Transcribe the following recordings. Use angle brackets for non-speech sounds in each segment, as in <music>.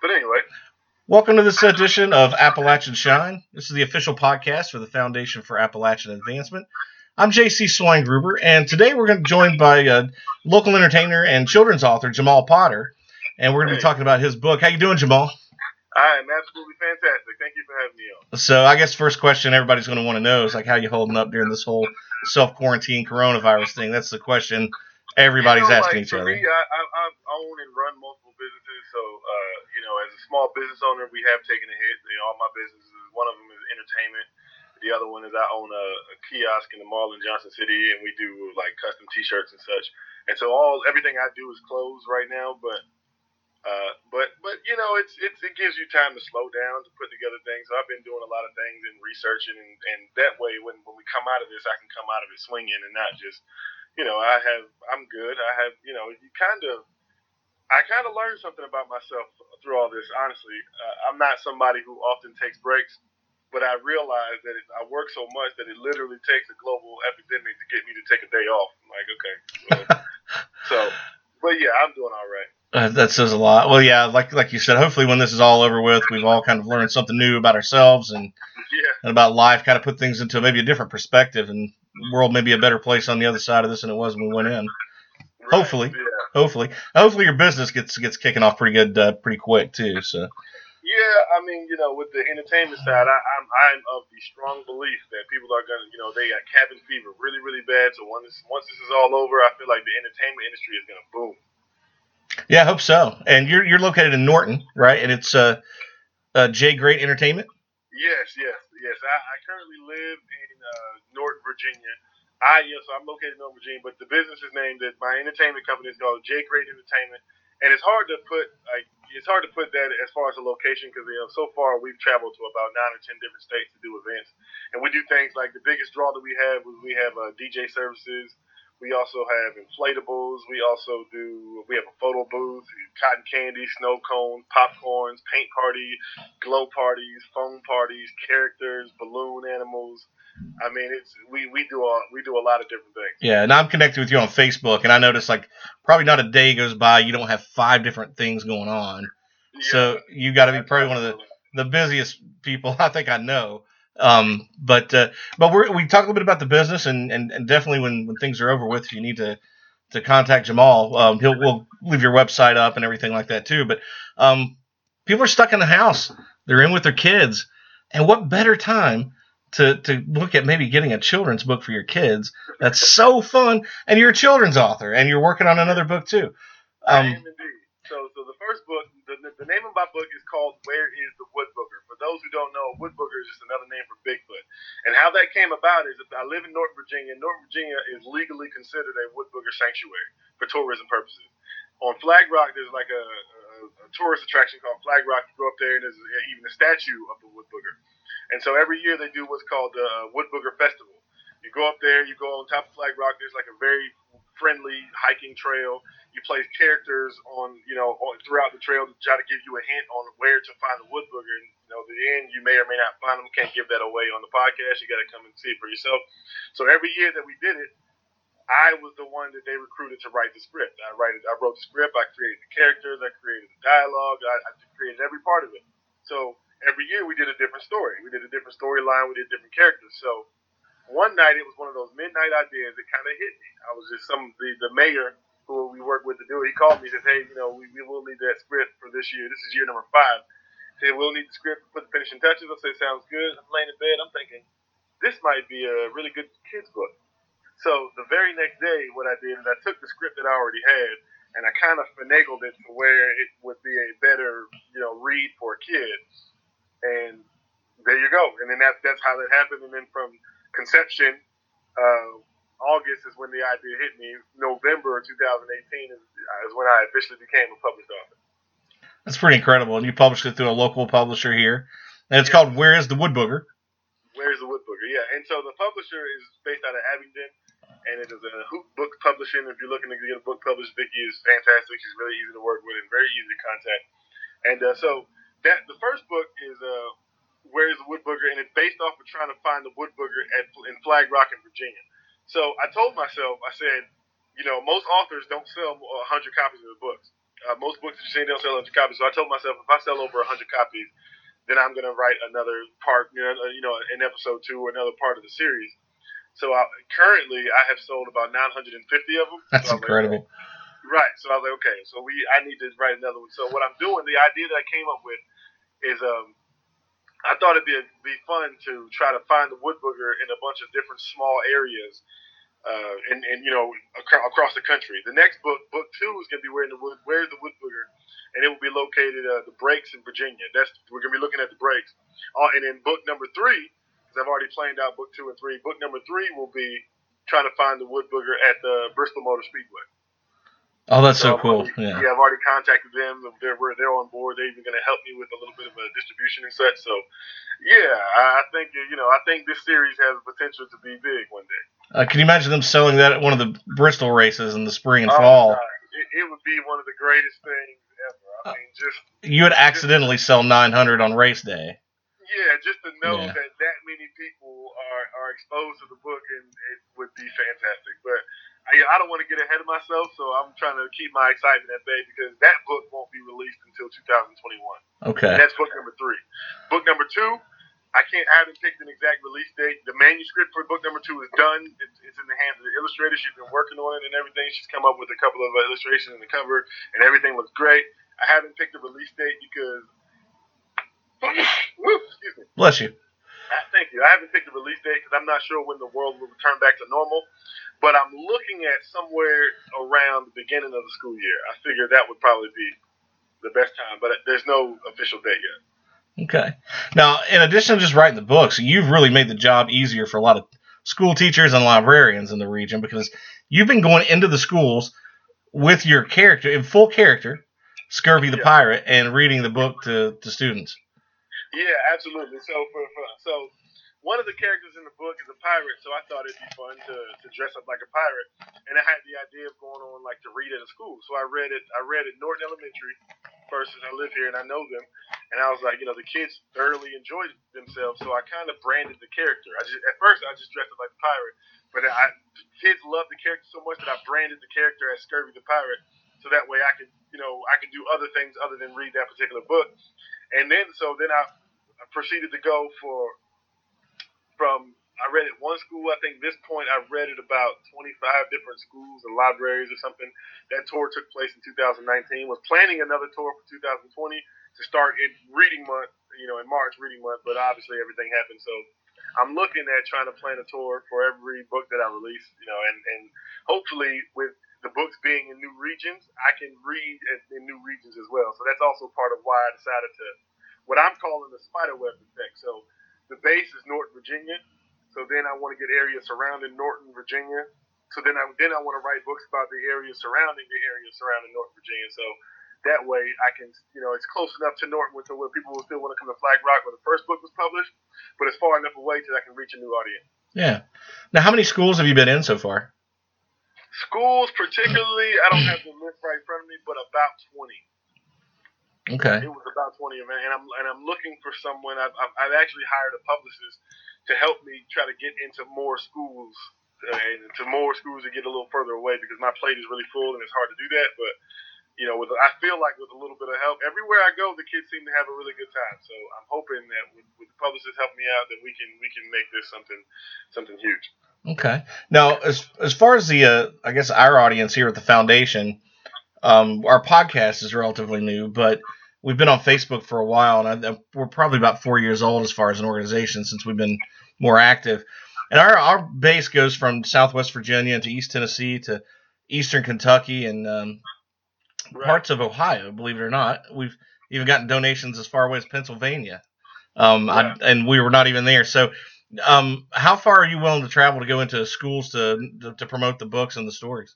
But anyway. Welcome to this edition of Appalachian Shine. This is the official podcast for the Foundation for Appalachian Advancement. I'm JC Swine-Gruber, and today we're going to be joined by a local entertainer and children's author, Jamal Potter, and we're going to be talking about his book. How you doing, Jamal? I am absolutely fantastic. Thank you for having me on. So I guess first question everybody's going to want to know is like how you holding up during this whole self quarantine coronavirus thing. That's the question everybody's you know, asking like, each other. Me, I, I, I own and run multiple businesses, so uh, you know, as a small business owner, we have taken a hit. You know, all my businesses, one of them is entertainment. The other one is I own a, a kiosk in the mall in Johnson City, and we do like custom T-shirts and such. And so all everything I do is closed right now, but uh, but but you know, it's, it's it gives you time to slow down to put together things. So I've been doing a lot of things and researching, and, and that way, when when we come out of this, I can come out of it swinging and not just, you know, I have I'm good. I have you know, you kind of. I kind of learned something about myself through all this. Honestly, uh, I'm not somebody who often takes breaks, but I realized that it, I work so much that it literally takes a global epidemic to get me to take a day off. I'm like, okay, well, <laughs> so, but yeah, I'm doing all right. Uh, that says a lot. Well, yeah, like like you said, hopefully when this is all over with, we've all kind of learned something new about ourselves and, yeah. and about life, kind of put things into maybe a different perspective, and world may be a better place on the other side of this than it was when we went in. Right, Hopefully. yeah. Hopefully, hopefully your business gets gets kicking off pretty good, uh, pretty quick too. So Yeah, I mean, you know, with the entertainment side, I, I'm I'm of the strong belief that people are gonna, you know, they got cabin fever really, really bad. So once once this is all over, I feel like the entertainment industry is gonna boom. yeah, I hope so. And you're you're located in Norton, right? And it's uh, uh J Great Entertainment. Yes, yes, yes. I, I currently live in uh, Norton, Virginia. I yes, I'm located in Norton, Virginia, but the business is named that my entertainment company is called J Great Entertainment, and it's hard to put like it's hard to put that as far as a location because you know so far we've traveled to about nine or ten different states to do events, and we do things like the biggest draw that we have is we have uh, DJ services. We also have inflatables. We also do. We have a photo booth, cotton candy, snow cones, popcorns, paint party, glow parties, foam parties, characters, balloon animals. I mean, it's we, we do a we do a lot of different things. Yeah, and I'm connected with you on Facebook, and I noticed like probably not a day goes by you don't have five different things going on. So you got to be probably one of the the busiest people <laughs> I think I know. Um, but uh, but we're, we talk a little bit about the business, and, and, and definitely when, when things are over with, you need to to contact Jamal. Um, he'll we'll leave your website up and everything like that too. But um, people are stuck in the house; they're in with their kids, and what better time to to look at maybe getting a children's book for your kids? That's so fun, and you're a children's author, and you're working on another book too. Um. So, so the first book, the, the name of my book is called "Where Is the Woodbooger." For those who don't know, Woodbooger is just another name for Bigfoot. And how that came about is I live in Norton, Virginia. Norton, Virginia is legally considered a woodbooger sanctuary for tourism purposes. On Flag Rock, there's like a, a, a tourist attraction called Flag Rock. You go up there, and there's even a statue of the woodbooger. And so every year they do what's called the uh, Woodbooger Festival. You go up there, you go on top of Flag Rock. There's like a very friendly hiking trail. You place characters on, you know, throughout the trail to try to give you a hint on where to find the woodbooger. And you know, the end, you may or may not find them. Can't give that away on the podcast. You got to come and see it for yourself. So every year that we did it, I was the one that they recruited to write the script. I write it. I wrote the script. I created the characters. I created the dialogue. I, I created every part of it. So every year we did a different story. We did a different storyline. We did different characters. So one night it was one of those midnight ideas that kind of hit me. I was just some the, the mayor who we work with to do it. He called me and said, "Hey, you know, we, we will need that script for this year. This is year number five. He said we'll need the script to put the finishing touches." I said, "Sounds good." I'm laying in bed. I'm thinking this might be a really good kids book. So the very next day, what I did is I took the script that I already had and I kind of finagled it to where it would be a better, you know, read for a kid. And there you go. And then that, that's how that happened. And then from conception, uh, August is when the idea hit me. November of 2018 is, is when I officially became a published author. That's pretty incredible. And you published it through a local publisher here. And it's called Where is the Woodbooger? Where's the Woodbooger? Yeah. And so the publisher is based out of Abingdon. And it is a Hoop Book Publishing. If you're looking to get a book published, Vicky is fantastic. She's really easy to work with and very easy to contact. And uh, so that the first book is uh, Where's the Woodbooger? And it's based off of trying to find the Woodbooger at, in Flag Rock in Virginia. So I told myself, I said, you know, most authors don't sell 100 copies of their books. uh, most books that you see don't sell 100 copies. So I told myself if I sell over 100 copies, then I'm going to write another part, you know, you know, an episode two or another part of the series. So I, currently, I have sold about 950 of them. That's so incredible. Like, right. So I was like, okay, so we, I need to write another one. So what I'm doing, the idea that I came up with is, um, I thought it'd be a, be fun to try to find the wood booger in a bunch of different small areas, uh, and, and you know ac- across the country. The next book, book two, is gonna be where the wood, where's the wood booger, and it will be located uh, the breaks in Virginia. That's we're gonna be looking at the breaks. Uh, and then book number three, because I've already planned out book two and three. Book number three will be trying to find the wood booger at the Bristol Motor Speedway. Oh, that's so, I've cool. already- Yeah. I've already contacted them. They're they're on board. They're even going to help me with a little bit of a distribution and such. So, yeah, I think you know I think this series has the potential to be big one day. Uh, can you imagine them selling that at one of the Bristol races in the spring and Oh, fall? It, it would be one of the greatest things ever. I mean, just You would accidentally sell 900 on race day. yeah, just to know Yeah. that that many people are are exposed to the book and it would be fantastic. But I, I don't want to get ahead of myself, so I'm trying to keep my excitement at bay because that book won't be released until 2021. Okay. And that's book number three. Book number two, I can't. I haven't picked an exact release date. The manuscript for book number two is done. It's, it's in the hands of the illustrator. She's been working on it and everything. She's come up with a couple of uh, illustrations in the cover, and everything looks great. I haven't picked a release date because. <coughs> Woo, excuse me. Bless you. Thank you. I haven't picked a release date because I'm not sure when the world will return back to normal. But I'm looking at somewhere around the beginning of the school year. I figure that would probably be the best time, but there's no official date yet. Okay. Now, in addition to just writing the books, you've really made the job easier for a lot of school teachers and librarians in the region because you've been going into the schools with your character in full character, Scurvy the Yeah. pirate, and reading the book to, to students. Yeah, absolutely. So for, for so one of the characters in the book is a pirate, so I thought it'd be fun to, to dress up like a pirate. And I had the idea of going on like to read at a school. So I read it I read at Norton Elementary first since I live here and I know them. And I was like, you know, the kids thoroughly enjoyed themselves, so I kind of branded the character. I just at first I just dressed up like a pirate, but I kids loved the character so much that I branded the character as Scurvy the pirate, so that way I could, you know, I could do other things other than read that particular book. And then so then I I proceeded to go for from I read it one school. I think this point I read it about 25 different schools and libraries or something. That tour took place in 2019. Was planning another tour for 2020 to start in reading month, you know, in March reading month, but obviously everything happened. So I'm looking at trying to plan a tour for every book that I release, you know, and and hopefully with the books being in new regions, I can read in- in new regions as well. So that's also part of why I decided to what I'm calling the spiderweb effect. So the base is Norton, Virginia. So then I want to get areas surrounding Norton, Virginia. So then I then I want to write books about the areas surrounding the areas surrounding Norton, Virginia. So that way I can, you know, it's close enough to Norton to where people will still want to come to Flag Rock where the first book was published, but it's far enough away so I can reach a new audience. Yeah. Now, how many schools have you been in so far? Schools, particularly, I don't have the list right in front of me, but about 20. Okay. It was about 20 of them, and I'm and I'm looking for someone. I've, I've, I've actually hired a publicist to help me try to get into more schools uh, and to more schools to get a little further away because my plate is really full and it's hard to do that. But you know, with I feel like with a little bit of help, everywhere I go, the kids seem to have a really good time. So I'm hoping that with, with the publicist helping me out, that we can we can make this something something huge. Okay. Now, as as far as the, uh, I guess our audience here at the foundation, um, our podcast is relatively new, but we've been on Facebook for a while, and I, we're probably about four years old as far as an organization since we've been more active. And our our base goes from Southwest Virginia to East Tennessee to Eastern Kentucky and um, parts of Ohio. Believe it or not, we've even gotten donations as far away as Pennsylvania, um, I, and we were not even there. So, um, how far are you willing to travel to go into schools to to, to promote the books and the stories?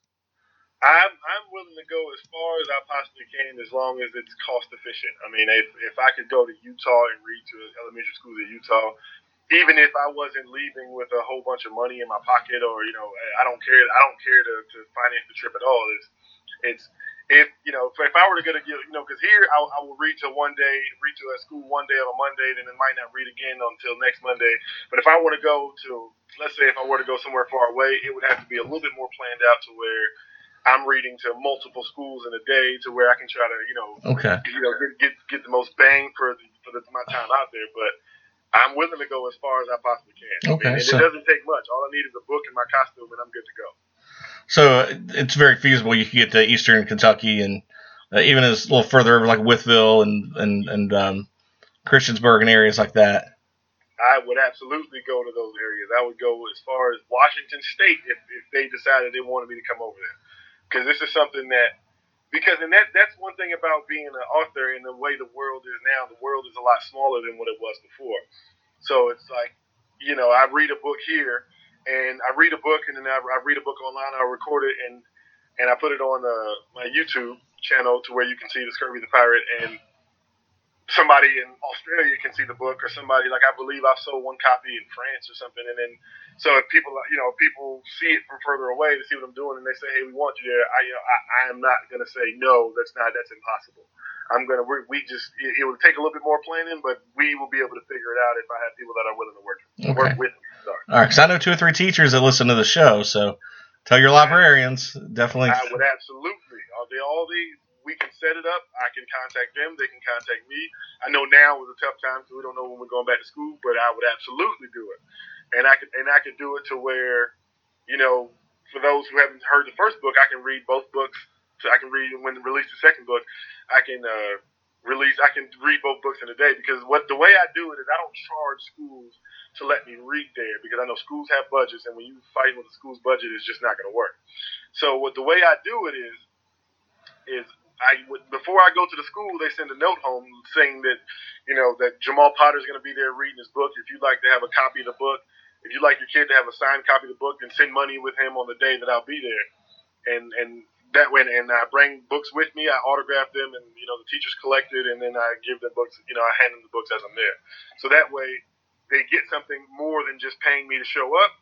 I'm I'm to go as far as I possibly can, as long as it's cost efficient. I mean, if if I could go to Utah and read to elementary schools in Utah, even if I wasn't leaving with a whole bunch of money in my pocket, or you know, I don't care. I don't care to, to finance the trip at all. It's it's if you know if, if I were to go to you know because here I, I will read to one day, read to a school one day on a Monday, then it might not read again until next Monday. But if I were to go to let's say if I were to go somewhere far away, it would have to be a little bit more planned out to where I'm reading to multiple schools in a day to where I can try to, you know, okay, you know, get get, get the most bang for the, for the, my time out there. But I'm willing to go as far as I possibly can. Okay, and, and so- it doesn't take much. All I need is a book and my costume, and I'm good to go. so it's very feasible. You could get to Eastern Kentucky and uh, even as a little further over, like Wytheville and and and um, Christiansburg and areas like that. I would absolutely go to those areas. I would go as far as Washington State if, if they decided they wanted me to come over there. Because this is something that, because and that that's one thing about being an author and the way the world is now. The world is a lot smaller than what it was before. So it's like, you know, I read a book here, and I read a book, and then I, I read a book online. I record it, and and I put it on uh, my YouTube channel to where you can see the Scurvy the Pirate and somebody in Australia can see the book, or somebody like I believe I sold one copy in France or something, and then so if people you know people see it from further away to see what I'm doing, and they say, hey, we want you there, I you know I, I am not gonna say no, that's not that's impossible. I'm gonna we, we just it, it would take a little bit more planning, but we will be able to figure it out if I have people that are willing to work Okay. work with me. Sorry. All right, because I know two or three teachers that listen to the show, so tell your librarians definitely. I would absolutely. Are they all these? We can set it up. I can contact them. They can contact me. I know now was a tough time because we don't know when we're going back to school, but I would absolutely do it. And I could and I could do it to where, you know, for those who haven't heard the first book, I can read both books. So I can read when release the second book. I can uh, release. I can read both books in a day because what the way I do it is I don't charge schools to let me read there because I know schools have budgets and when you fight with the school's budget, it's just not going to work. So what the way I do it is, is I before I go to the school, they send a note home saying that, you know, that Jamal Potter is going to be there reading his book. If you'd like to have a copy of the book, if you'd like your kid to have a signed copy of the book, then send money with him on the day that I'll be there. And and that way, and I bring books with me. I autograph them, and you know the teachers collect it, and then I give them books. You know, I hand them the books as I'm there. So that way, they get something more than just paying me to show up,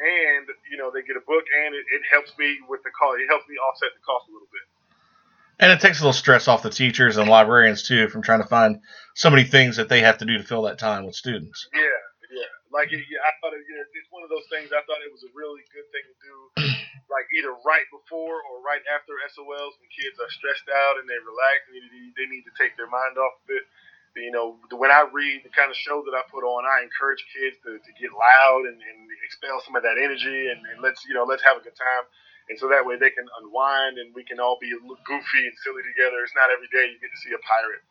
and you know they get a book, and it, it helps me with the cost. It helps me offset the cost a little bit. And it takes a little stress off the teachers and librarians too from trying to find so many things that they have to do to fill that time with students. Yeah, yeah. Like it, yeah, I thought it, know, it's one of those things. I thought it was a really good thing to do, <clears throat> like either right before or right after SOLs when kids are stressed out and they relax and they, they need to take their mind off of it. You know, when I read the kind of show that I put on, I encourage kids to, to get loud and, and expel some of that energy and, and let's you know let's have a good time. And so that way they can unwind and we can all be goofy and silly together. It's not every day you get to see a pirate.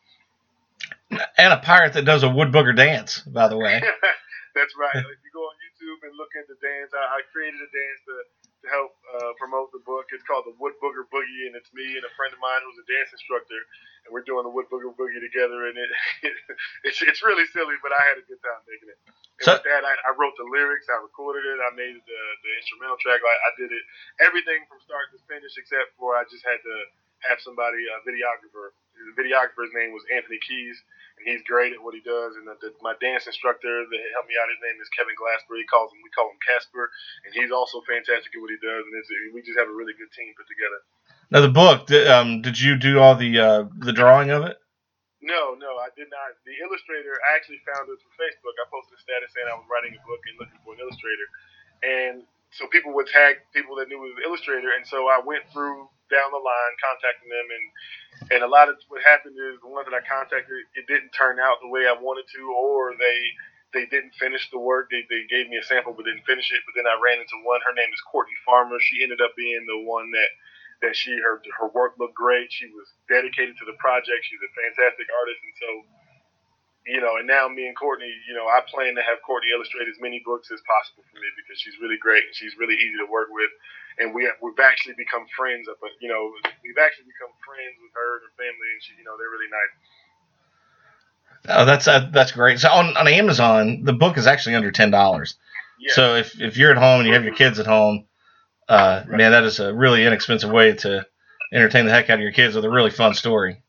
And a pirate that does a wood booger dance, by the way. <laughs> That's right. If you go on YouTube and look at the dance, I, I created a dance to, to help uh, promote the book. It's called the Wood Booger Boogie, and it's me and a friend of mine who's a dance instructor, and we're doing the Wood Booger Boogie together. And it, <laughs> it's it's really silly, but I had a good time making it. And So- with that, I, I wrote the lyrics, I recorded it, I made the the instrumental track. I, I did it everything from start to finish, except for I just had to have somebody, a videographer. The videographer's name was Anthony Keys, and he's great at what he does. And the, the, my dance instructor that helped me out, his name is Kevin Glasper. He calls him, we call him Casper, and he's also fantastic at what he does. And it's, we just have a really good team put together. Now the book, th- um, did you do all the uh, the drawing of it? No, no, I did not. The illustrator, I actually found it through Facebook. I posted a status saying I was writing a book and looking for an illustrator. And so people would tag people that knew it was an illustrator. And so I went through down the line, contacting them. And, and a lot of what happened is the ones that I contacted, it didn't turn out the way I wanted to, or they they didn't finish the work. They, they gave me a sample but didn't finish it. But then I ran into one. Her name is Courtney Farmer. She ended up being the one that that she her her work looked great. She was dedicated to the project. She's a fantastic artist, and so you know. And now me and Courtney, you know, I plan to have Courtney illustrate as many books as possible for me because she's really great and she's really easy to work with. And we have, we've actually become friends. But you know, we've actually become friends with her and her family, and she, you know, they're really nice. Oh, that's uh, that's great. So on, on Amazon, the book is actually under ten dollars. Yeah. So if, if you're at home and you have your kids at home, uh, Right. man, that is a really inexpensive way to entertain the heck out of your kids with a really fun story.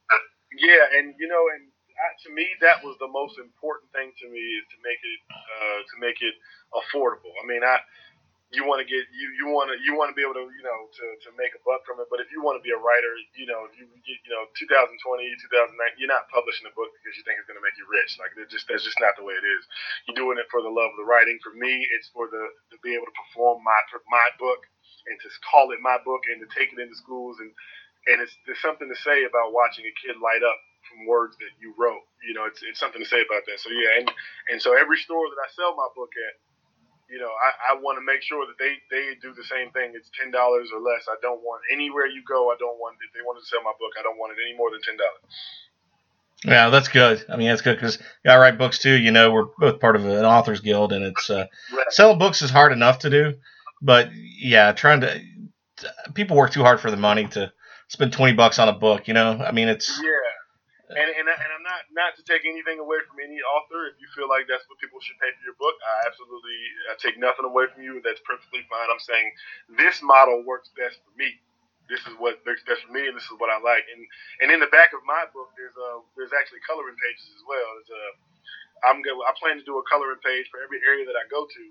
Yeah, and you know, and to me, that was the most important thing to me is to make it uh, to make it affordable. I mean, I you want to get you you want to you want to be able to you know to, to make a buck from it. But if you want to be a writer, you know, you you, know, 2020, 2009, you're not publishing a book because you think it's going to make you rich. Like it just that's just not the way it is. You're doing it for the love of the writing. For me, it's for the to be able to perform my my book and to call it my book and to take it into schools and and it's there's something to say about watching a kid light up from words that you wrote. You know, it's it's something to say about that. So yeah, and and so every store that I sell my book at, you know, I, I want to make sure that they they do the same thing. It's ten dollars or less. I don't want anywhere you go. I don't want if they wanted to sell my book, I don't want it any more than ten dollars. Yeah, that's good. I mean, that's good because I write books too. You know, we're both part of an authors guild, and it's uh, right. selling books is hard enough to do, but yeah, trying to people work too hard for the money to spend twenty bucks on a book. You know, I mean, it's yeah. And, and, and I'm not not to take anything away from any author. If you feel like that's what people should pay for your book, I absolutely I take nothing away from you. That's perfectly fine. I'm saying this model works best for me this is what works best for me, and this is what I like. And and in the back of my book, there's a there's actually coloring pages as well. There's a I'm going I plan to do a coloring page for every area that I go to.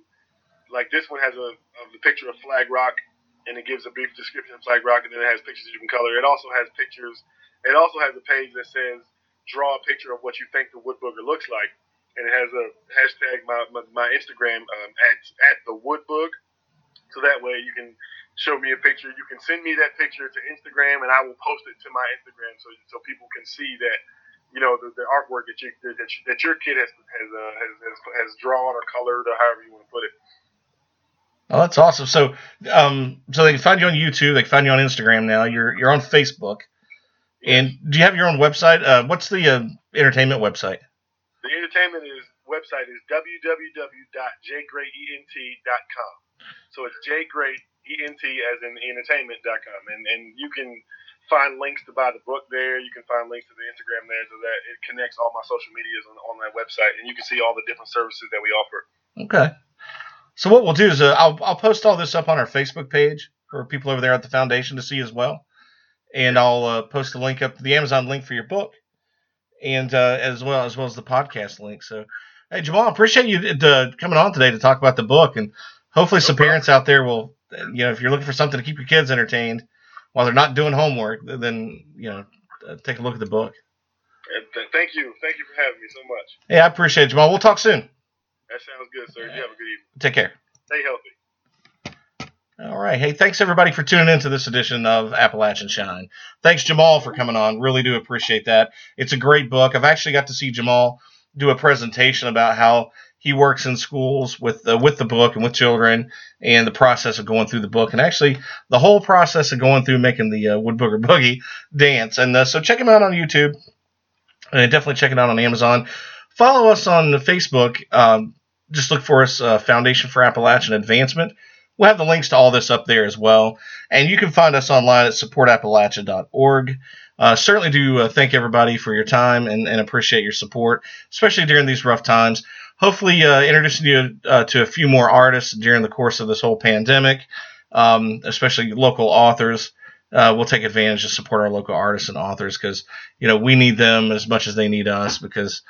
Like this one has a, a picture of Flag Rock, and it gives a brief description of Flag Rock, and then it has pictures you can color. It also has pictures. It also has a page that says draw a picture of what you think the wood booger looks like, and it has a hashtag my my, my Instagram um, at at the wood boog, so that way you can show me a picture. You can send me that picture to Instagram, and I will post it to my Instagram so so people can see that you know the, the artwork that you that, you, that your kid has has, uh, has has has drawn or colored or however you want to put it. Oh, that's awesome. So, um, so they can find you on YouTube. They can find you on Instagram now. You're you're on Facebook. And do you have your own website? Uh, what's the uh, entertainment website? The entertainment is website is www.jgreat.com. So it's jgreat ENT as in entertainment.com. And, and you can find links to buy the book there. You can find links to the Instagram there so that it connects all my social medias on, on that website. And you can see all the different services that we offer. Okay. So what we'll do is uh, I'll, I'll post all this up on our Facebook page for people over there at the foundation to see as well. And I'll uh, post a link up the Amazon link for your book and uh, as well as well as the podcast link. So, hey, Jamal, appreciate you uh, coming on today to talk about the book. And hopefully no some problem. parents out there will you know, if you're looking for something to keep your kids entertained while they're not doing homework, then you know, uh, take a look at the book. Thank you, thank you for having me so much. Hey, I appreciate it, Jamal. We'll talk soon. That sounds good, sir. You have a good evening. Take care. Stay healthy. All right. Hey, thanks everybody for tuning in to this edition of Appalachian Shine. Thanks, Jamal, for coming on. Really do appreciate that. It's a great book. I've actually got to see Jamal do a presentation about how he works in schools with uh, with the book and with children and the process of going through the book and actually the whole process of going through making the uh, Wood Booger <laughs> Boogie dance. And uh, so check him out on YouTube and definitely check it out on Amazon. Follow us on Facebook. Um, just look for us, uh, Foundation for Appalachian Advancement. We'll have the links to all this up there as well. And you can find us online at supportappalachia.org. Uh, certainly do uh, thank everybody for your time and, and appreciate your support, especially during these rough times hopefully uh, introducing you uh, to a few more artists during the course of this whole pandemic, um, especially local authors. Uh, we'll take advantage to support our local artists and authors because you know we need them as much as they need us. Because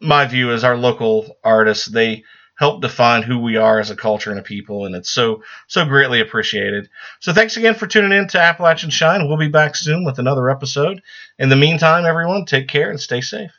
my view is our local artists they help define who we are as a culture and a people, and it's so so greatly appreciated. So thanks again for tuning in to Appalachian Shine. We'll be back soon with another episode. In the meantime, everyone, take care and stay safe.